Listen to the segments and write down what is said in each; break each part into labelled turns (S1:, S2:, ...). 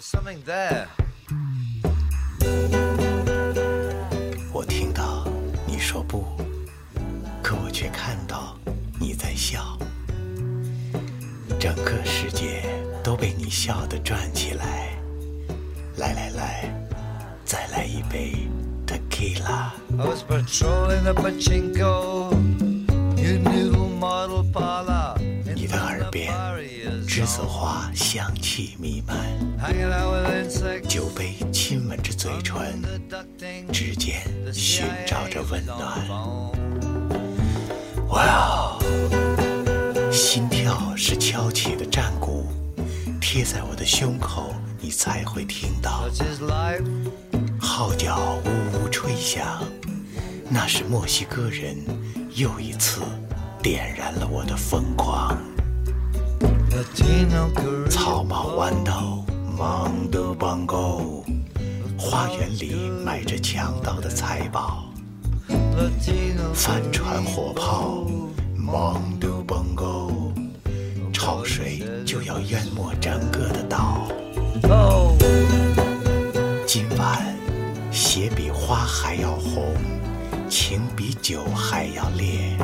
S1: something there.
S2: 我听到你说不，可我却看到你在笑。整个世界都被你笑得转起来。来来来，再来一杯 tequila。栀子花香气弥漫，酒杯亲吻着嘴唇，指尖寻找着温暖。哇哦！心跳是敲起的战鼓，贴在我的胸口，你才会听到号角呜呜吹响。那是墨西哥人又一次点燃了我的疯狂。草帽豌豆，Mondo Bongo，花园里埋着强盗的财宝。帆船火炮，Mondo Bongo，潮水就要淹没整个的岛。今晚，血比花还要红，情比酒还要烈。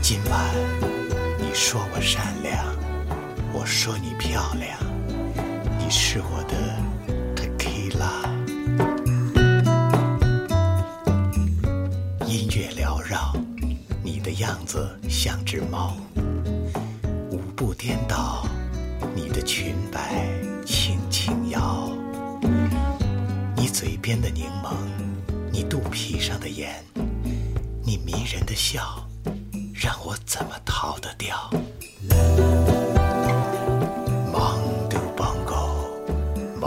S2: 今晚，说我善良，我说你漂亮，你是我的 tequila。音乐缭绕，你的样子像只猫，舞步颠倒，你的裙摆轻轻摇。你嘴边的柠檬，你肚皮上的盐，你迷人的笑，让我怎么逃得掉？Mondo Bongo，Mondo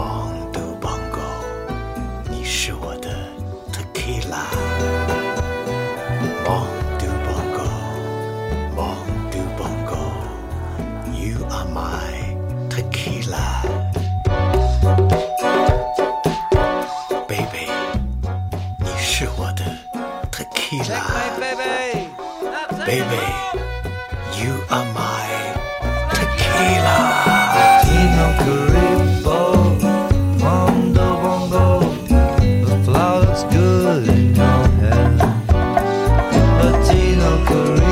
S2: Bongo，你是我的 tequila。Mondo Bongo，Mondo Bongo，You are my tequila。Baby, you are my tequila.
S1: Bongo,
S2: the
S1: flow looks good
S2: in your hair. Latino Caribo.